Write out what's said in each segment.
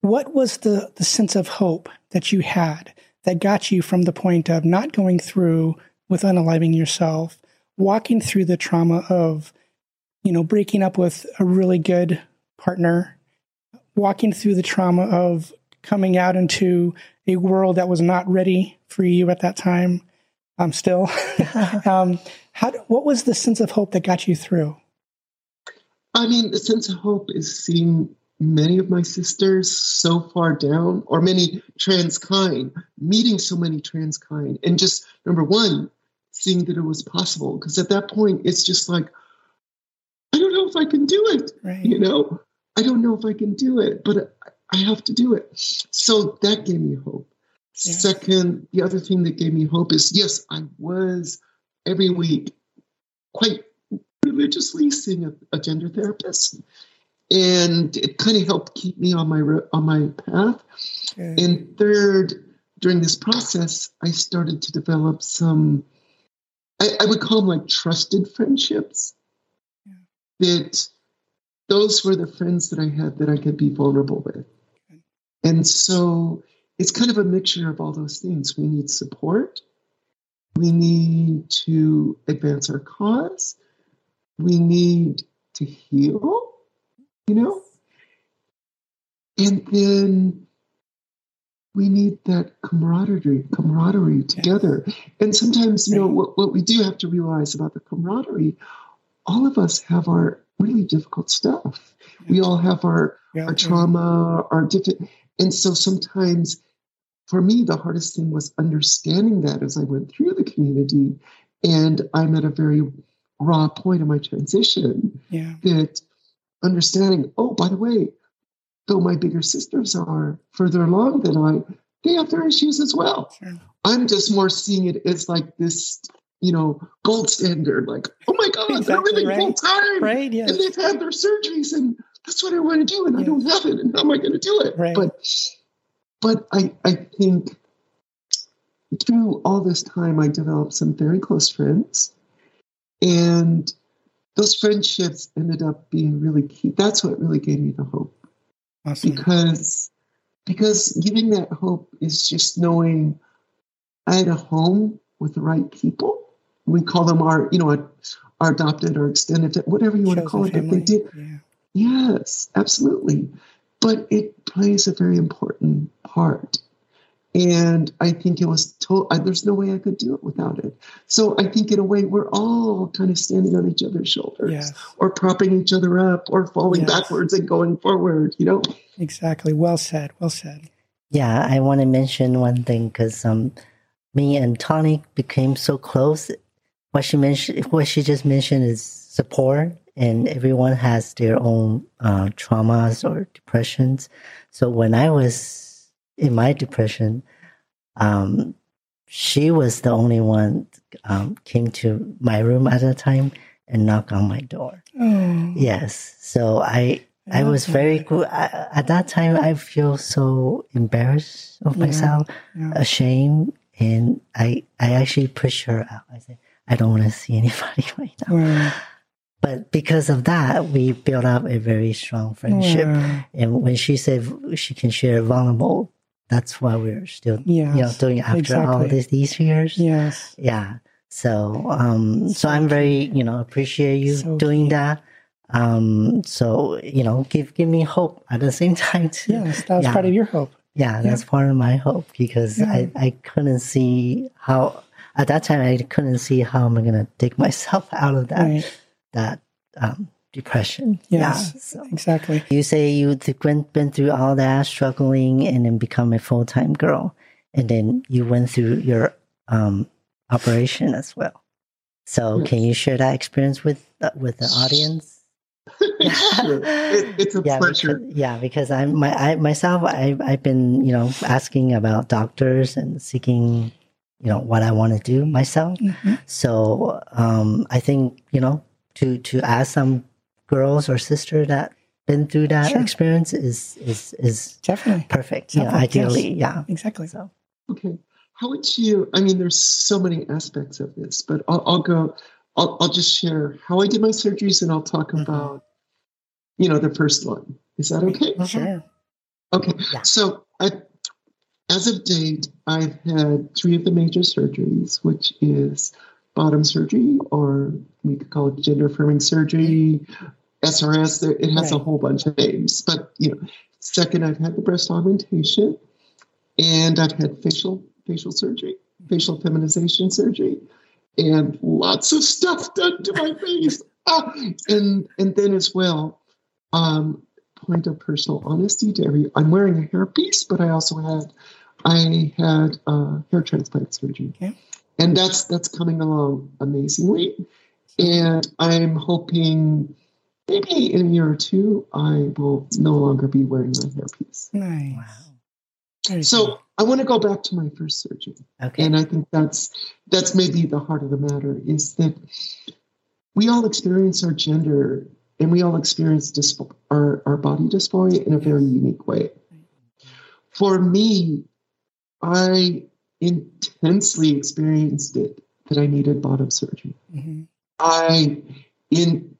what was the, the sense of hope that you had that got you from the point of not going through with unaliving yourself, walking through the trauma of, you know, breaking up with a really good partner, walking through the trauma of coming out into a world that was not ready for you at that time. Um, still, um, how, what was the sense of hope that got you through? I mean, the sense of hope is seeing many of my sisters so far down, or many trans kind, meeting so many trans kind, and just number one, seeing that it was possible. Because at that point, it's just like, I don't know if I can do it. Right. You know, I don't know if I can do it, but I have to do it. So that gave me hope. Second, the other thing that gave me hope is yes, I was every week quite religiously seeing a, a gender therapist and it kind of helped keep me on my on my path. Okay. And third, during this process, I started to develop some. I, I would call them like trusted friendships. Yeah. That those were the friends that I had that I could be vulnerable with, okay. and so it's kind of a mixture of all those things. We need support. We need to advance our cause. We need to heal you know? And then we need that camaraderie, camaraderie together. And sometimes, you know, what, what we do have to realize about the camaraderie, all of us have our really difficult stuff. We all have our, yeah, our trauma, our different, and so sometimes for me, the hardest thing was understanding that as I went through the community. And I'm at a very raw point in my transition yeah. that understanding, oh, by the way, though my bigger sisters are further along than I, they have their issues as well. Sure. I'm just more seeing it as like this, you know, gold standard. Like, oh my God, exactly they're living right. full time. Right. Yes. And they've had their surgeries and that's what I want to do. And yes. I don't have it. And how am I going to do it? Right. But, but I, I think through all this time, I developed some very close friends. And those friendships ended up being really key. That's what really gave me the hope. Awesome. Because because giving that hope is just knowing I had a home with the right people. We call them our, you know, our, our adopted or extended, whatever you want to call it. That they did. Yeah. Yes, absolutely. But it plays a very important part and I think it was told, there's no way I could do it without it. So I think in a way, we're all kind of standing on each other's shoulders yes. or propping each other up or falling yes. backwards and going forward, you know? Exactly. Well said. Well said. Yeah. I want to mention one thing because um, me and Tawni became so close. What she mentioned, what she just mentioned is support and everyone has their own uh, traumas or depressions. So when I was in my depression, um, she was the only one um, came to my room at the time and knocked on my door. Oh. Yes, so I I was very good at that time. I feel so embarrassed of myself, yeah. ashamed, and I I actually pushed her out. I said, I don't want to see anybody right now. Yeah. But because of that, we built up a very strong friendship. And when she said she can share vulnerable that's why we're still yes, you know doing after exactly. all these these years. Yes. Yeah. So um so, so I'm very, you know, appreciate you so doing cute. that. Um so, you know, give give me hope at the same time too. Yes, that was yeah. part of your hope. Yeah, that's yeah. part of my hope because yeah. I, I couldn't see how at that time I couldn't see how I'm gonna dig myself out of that right. that um depression. Yes, yeah, so. exactly. You say you went been through all that struggling and then become a full time girl, and then you went through your um, operation as well. So, yes. can you share that experience with uh, with the audience? sure. It, it's a yeah, pleasure. Because, yeah, because I'm my I myself I I've been you know asking about doctors and seeking you know what I want to do myself. Mm-hmm. So um, I think you know to to ask some girls or sister that been through that sure. experience is is is definitely perfect. Yeah, ideally, yes. yeah, exactly. So okay, how would you? I mean, there's so many aspects of this, but I'll, I'll go. I'll, I'll just share how I did my surgeries, and I'll talk mm-hmm. about, you know, the first one. Is that okay? Sure. Okay. Yeah. So I, as of date, I've had three of the major surgeries, which is bottom surgery, or we could call it gender affirming surgery, SRS. There- It has a whole bunch of names. But you know, second, I've had the breast augmentation, and I've had facial facial surgery, facial feminization surgery, and lots of stuff done to my face. Ah, and and then as well, um, point of personal honesty to every I'm wearing a hairpiece, but I also had I had uh, hair transplant surgery. Okay. And that's that's coming along amazingly. And I'm hoping maybe in a year or two I will no longer be wearing my hairpiece. Nice. Wow. Very So cool. I want to go back to my first surgery. Okay. And I think that's that's maybe the heart of the matter is that we all experience our gender and we all experience dysp- our, our body dysphoria in a very unique way. For me, I intensely experienced it that I needed bottom surgery. Mhm. I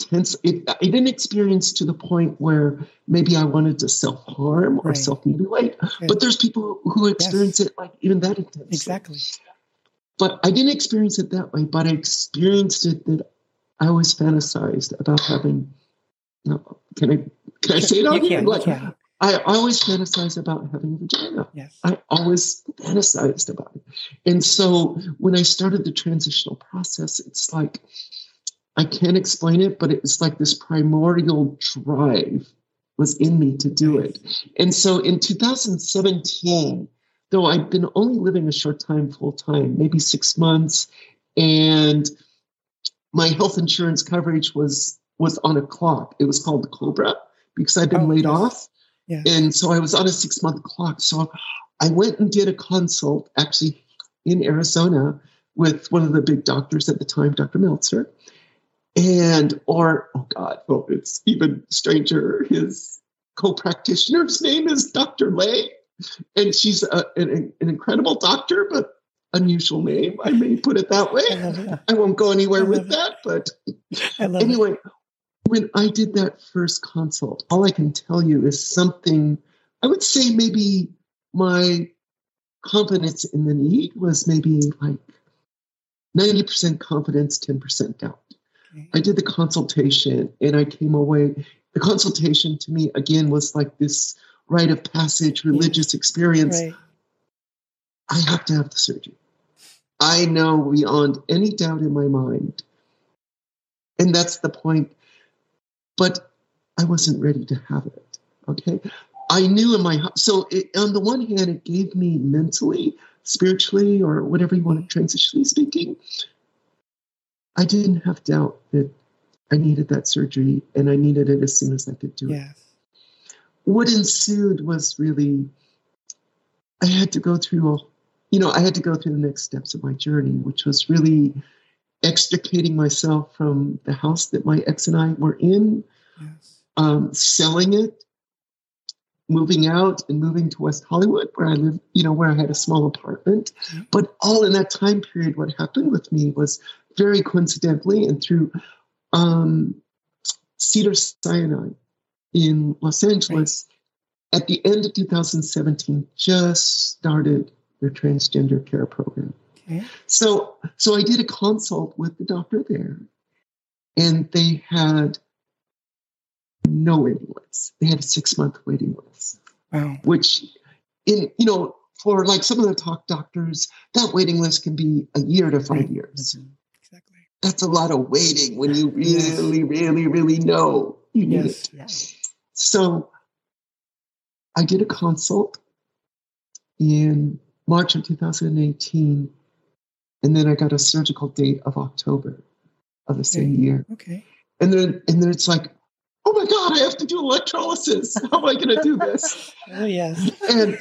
intense it, I didn't experience to the point where maybe I wanted to self harm or Right. self mutilate, but there's people who experience it like even that intensely. Exactly. But I didn't experience it that way, but I experienced it that I always fantasized about having. No, can I can I say it on here? Like can. I always fantasized about having a vagina. Yes. I always fantasized about it. And so when I started the transitional process, it's like I can't explain it, but it's like this primordial drive was in me to do it. And so in 2017, though I'd been only living a short time full time, maybe six months, and my health insurance coverage was was on a clock. It was called the Cobra because I'd been Oh, laid yes. off. And so I was on a six month clock. So I went and did a consult actually in Arizona with one of the big doctors at the time, Dr. Meltzer. And, or, oh God, oh, it's even stranger. His co practitioner's name is Dr. Ley. And she's a, an, an incredible doctor, but unusual name. I may put it that way. I. I won't go anywhere with it. that, but love it. anyway, when I did that first consult, all I can tell you is something, I would say maybe my confidence in the need was maybe like 90% confidence, 10% doubt. I did the consultation and I came away. The consultation to me, again, was like this rite of passage religious experience. Right. I have to have the surgery. I know beyond any doubt in my mind. And that's the point. But I wasn't ready to have it. Okay. I knew in my heart. So, it, on the one hand, it gave me mentally, spiritually, or whatever you want to mm-hmm. transitionally speaking, I didn't have doubt that I needed that surgery and I needed it as soon as I could do it. What ensued was really i had to go through a you know i had to go through the next steps of my journey which was really extricating myself from the house that my ex and i were in Yes. um, selling it moving out and moving to west hollywood where i lived you know where i had a small apartment. But all in that time period what happened with me was very coincidentally and through um, Cedars-Sinai in Los Angeles at the end of 2017 just started their transgender care program. Okay. So so I did a consult with the doctor there and they had no waiting list. They had a 6-month waiting list, Wow. which in you know for like some of the talk doctors that waiting list can be a year to 5 Right. years. Exactly. That's a lot of waiting when you Yes. really really really know you need Yes. it. Yeah. So I did a consult in March of 2018, and then I got a surgical date of October of the same Okay. year. Okay. And then and then it's like, oh my God, I have to do electrolysis. How am I gonna do this? Oh yes. and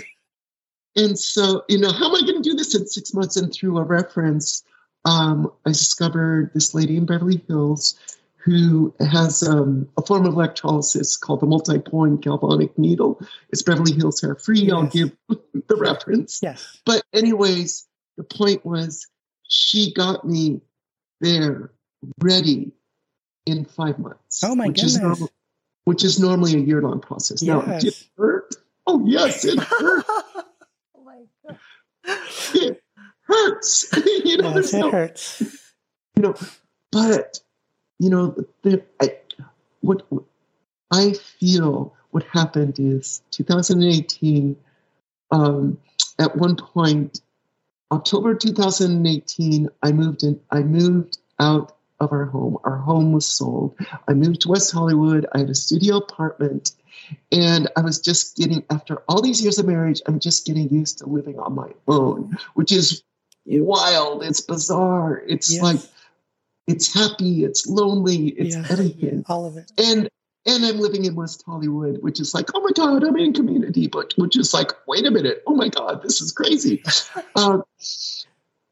and so you know how am i going to do this in six months and through a reference um, i discovered this lady in beverly hills who has um, a form of electrolysis called the multi-point galvanic needle it's beverly hills hair free i'll give the reference Yes. but anyways the point was she got me there ready in five months Oh my which is goodness. normal which is normally a year-long process now Yes. did it hurt oh yes, it hurts. oh my god, it hurts. you know, yes, it no, hurts. You know, but you know, the, I, what, what I feel what happened is 2018. Um, at one point, October 2018, I moved in. I moved out of our home. Our home was sold. I moved to West Hollywood. I had a studio apartment. And I was just getting, after all these years of marriage, I'm just getting used to living on my own, which is wild. It's bizarre. It's yes. like, it's happy, it's lonely, it's everything. All of it. And and I'm living in West Hollywood, which is like, oh my God, I'm in community, but which is like, wait a minute, oh my God, this is crazy. uh,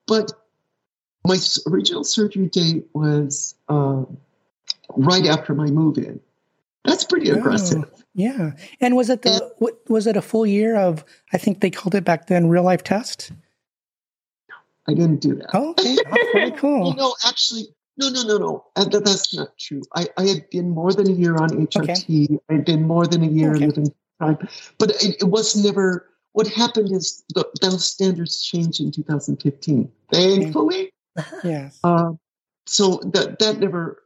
but my original surgery date was uh, right after my move in. That's pretty oh, aggressive. Yeah. And was it the and, what, was it a full year of I think they called it back then real life test? I didn't do that. Oh, okay. oh very cool. you know, actually, no, no, no, no. Uh, that's not true. I, I had been more than a year on HRT. Okay. I had been more than a year okay. living time, but it, it was never. What happened is the, those standards changed in 2015. Thankfully, Yes. Uh, so that that never,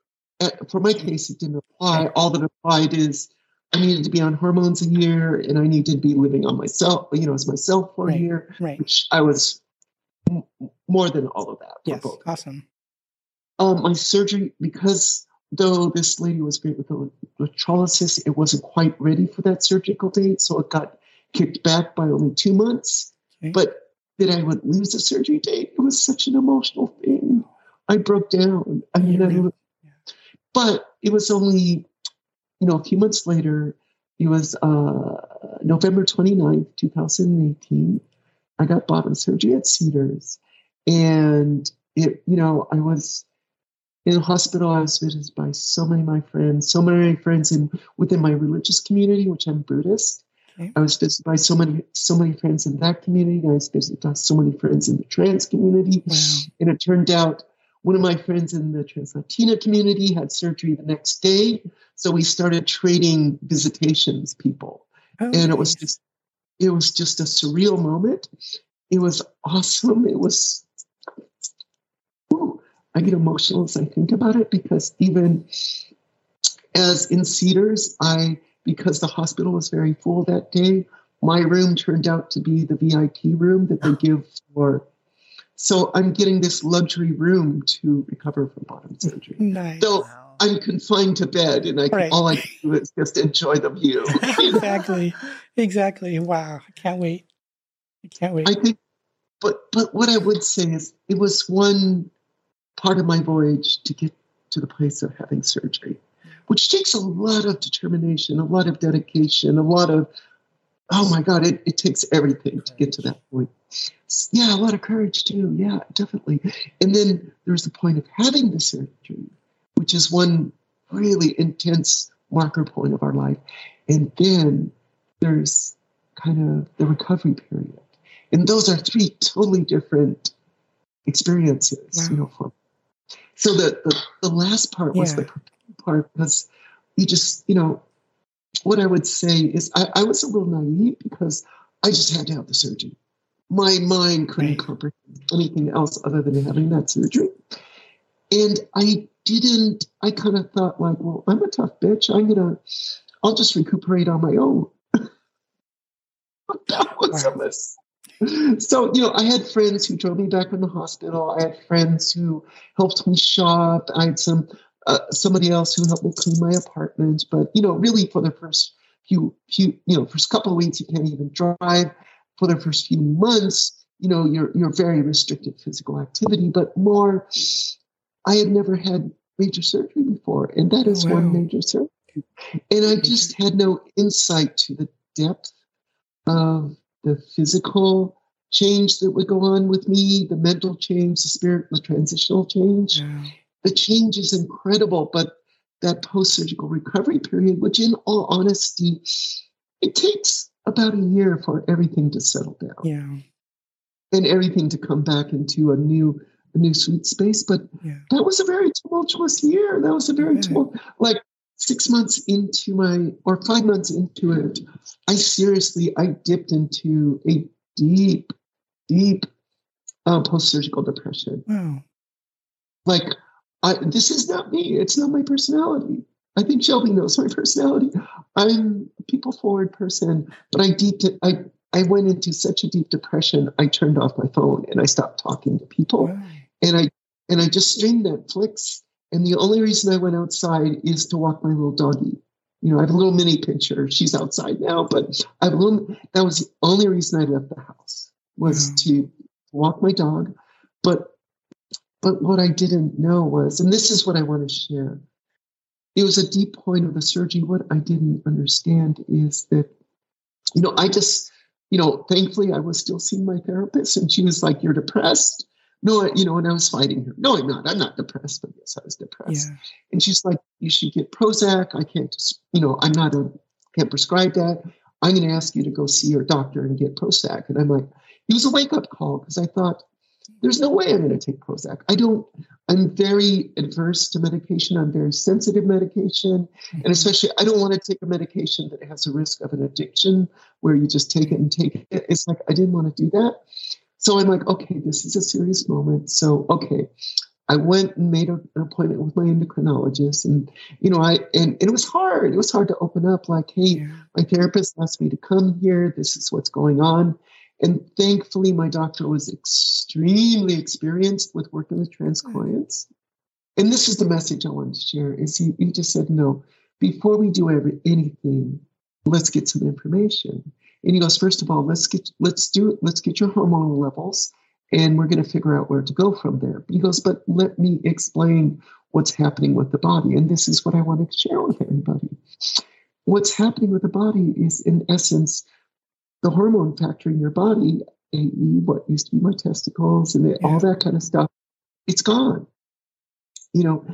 for my case, it didn't apply. All that applied is I needed to be on hormones a year, and I needed to be living on myself, you know, as myself for right. a year, right. which I was more than all of that. Yes, both. awesome. Um, my surgery, because though this lady was great with the electrolysis, it wasn't quite ready for that surgical date, so it got kicked back by only two months. Okay. But that I would lose a surgery date. It was such an emotional thing. I broke down. I mean, I, was, but it was only, you know, a few months later. It was uh, November 29th, 2018. I got bottom surgery at Cedars. And it, you know, I was in hospital. I was visited by so many of my friends, so many of my friends in within my religious community, which I'm Buddhist. Okay. I was visited by so many so many friends in that community. I was visited by so many friends in the trans community, wow. and it turned out one of my friends in the trans Latina community had surgery the next day. So we started trading visitations people, oh, and nice. it was just it was just a surreal moment. It was awesome. It was. Ooh, I get emotional as I think about it because even as in Cedars, I because the hospital was very full that day, my room turned out to be the VIP room that they give for. So I'm getting this luxury room to recover from bottom surgery. Nice. So. I'm confined to bed, and I can, right. all I can do is just enjoy the view. exactly. Exactly. Wow. I can't wait. I can't wait. I think, but but what I would say is it was one part of my voyage to get to the place of having surgery which takes a lot of determination, a lot of dedication, a lot of, oh my God, it, it takes everything to get to that point. Yeah, a lot of courage too. Yeah, definitely. And then there's the point of having the surgery, which is one really intense marker point of our life. And then there's kind of the recovery period. And those are three totally different experiences, wow. you know, for so the, the, the last part was yeah. the part because you just, you know, what I would say is I, I, was a little naive because I just had to have the surgery. My mind couldn't right. comprehend anything else other than having that surgery. And I didn't, I kind of thought, like, well, I'm a tough bitch. I'm going to, I'll just recuperate on my own. but that was wow. a mistake so you know i had friends who drove me back from the hospital i had friends who helped me shop i had some uh, somebody else who helped me clean my apartment. But you know, really for the first few few you know first couple of weeks, you can't even drive. For the first few months, you know, you're you're very restricted physical activity. But more, I had never had major surgery before, and that is wow. one major surgery. And I just had no insight to the depth of the physical change that would go on with me, the mental change, the spirit, the transitional change. Yeah the change is incredible, but that post surgical recovery period, which in all honesty, it takes about a year for everything to settle down. Yeah. And everything to come back into a new a new sweet space. But yeah. that was a very tumultuous year. That was a very tumultuous like six months into my, or five months into it, I seriously, I dipped into a deep, deep uh, post-surgical depression. Wow. Like, I, this is not me. It's not my personality. I think Shelby knows my personality. I'm a people forward person, but I deep I I went into such a deep depression. I turned off my phone and I stopped talking to people, wow. and I and I just streamed Netflix. And the only reason I went outside is to walk my little doggy. You know, I have a little mini pinscher. She's outside now, but I have a little. That was the only reason I left the house was mm. to walk my dog. But but what I didn't know was, and this is what I want to share it was a deep point of the surgery. What I didn't understand is that, you know, I just, you know, thankfully I was still seeing my therapist and she was like, You're depressed. No, you know, and I was fighting her. No, I'm not. I'm not depressed, but yes, I was depressed. Yeah. And she's like, You should get Prozac. I can't, just, you know, I'm not a, can't prescribe that. I'm going to ask you to go see your doctor and get Prozac. And I'm like, it was a wake up call because I thought, there's no way I'm going to take Prozac. I don't, I'm very adverse to medication. I'm very sensitive medication. And mm-hmm. especially, I don't want to take a medication that has a risk of an addiction where you just take it and take it. It's like, I didn't want to do that. So I'm like, okay, this is a serious moment. So, okay. I went and made a, an appointment with my endocrinologist, and you know, I and, and, it was hard. It was hard to open up. Like, hey, my therapist asked me to come here. This is what's going on. And thankfully, my doctor was extremely experienced with working with trans clients. And this is the message I wanted to share is he, he just said, no, before we do every, anything, let's get some information. And he goes, first of all, let's get let's do it, let's get your hormonal levels and we're going to figure out where to go from there. He goes, but let me explain what's happening with the body. And this is what I want to share with everybody. What's happening with the body is, in essence, the hormone factor in your body, AE, what used to be my testicles, and all that kind of stuff, it's gone. You know,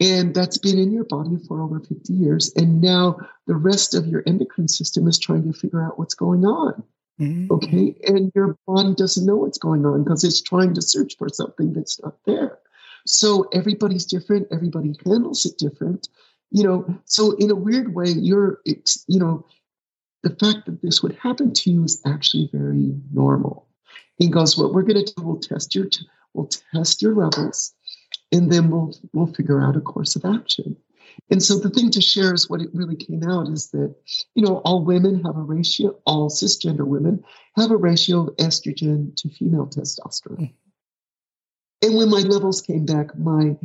and that's been in your body for over 50 years. And now the rest of your endocrine system is trying to figure out what's going on. Mm-hmm. Okay. And your body doesn't know what's going on because it's trying to search for something that's not there. So everybody's different. Everybody handles it different. You know, so in a weird way, you're, you know, the fact that this would happen to you is actually very normal. He goes, what we're going to do, we'll test your, t- we'll test your levels, and then we'll we'll figure out a course of action. And so the thing to share is what it really came out is that, you know, all women have a ratio, all cisgender women have a ratio of estrogen to female testosterone. Mm. And when my levels came back, my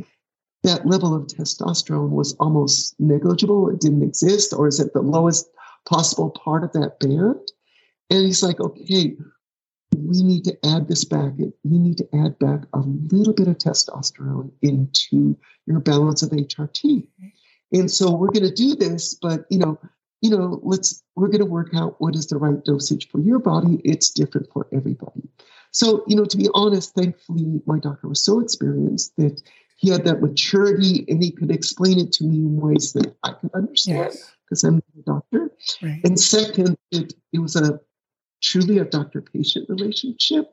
that level of testosterone was almost negligible. It didn't exist, or is at the lowest possible part of that band. And he's like, okay, we need to add this back. We need to add back a little bit of testosterone into your balance of HRT. And so we're going to do this, but you know, you know, let's we're going to work out what is the right dosage for your body. It's different for everybody. So, you know, to be honest, thankfully my doctor was so experienced that he had that maturity and he could explain it to me in ways that I could understand. Yes because I'm a doctor. Right. And second, it, it was a truly a doctor patient relationship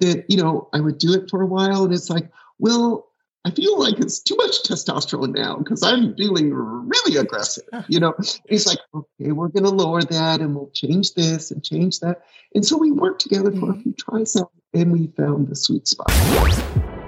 that, you know, I would do it for a while and it's like, well, I feel like it's too much testosterone now because I'm feeling really aggressive, you know. he's like, okay, we're going to lower that and we'll change this and change that. And so we worked together for a mm-hmm. few tries and we found the sweet spot.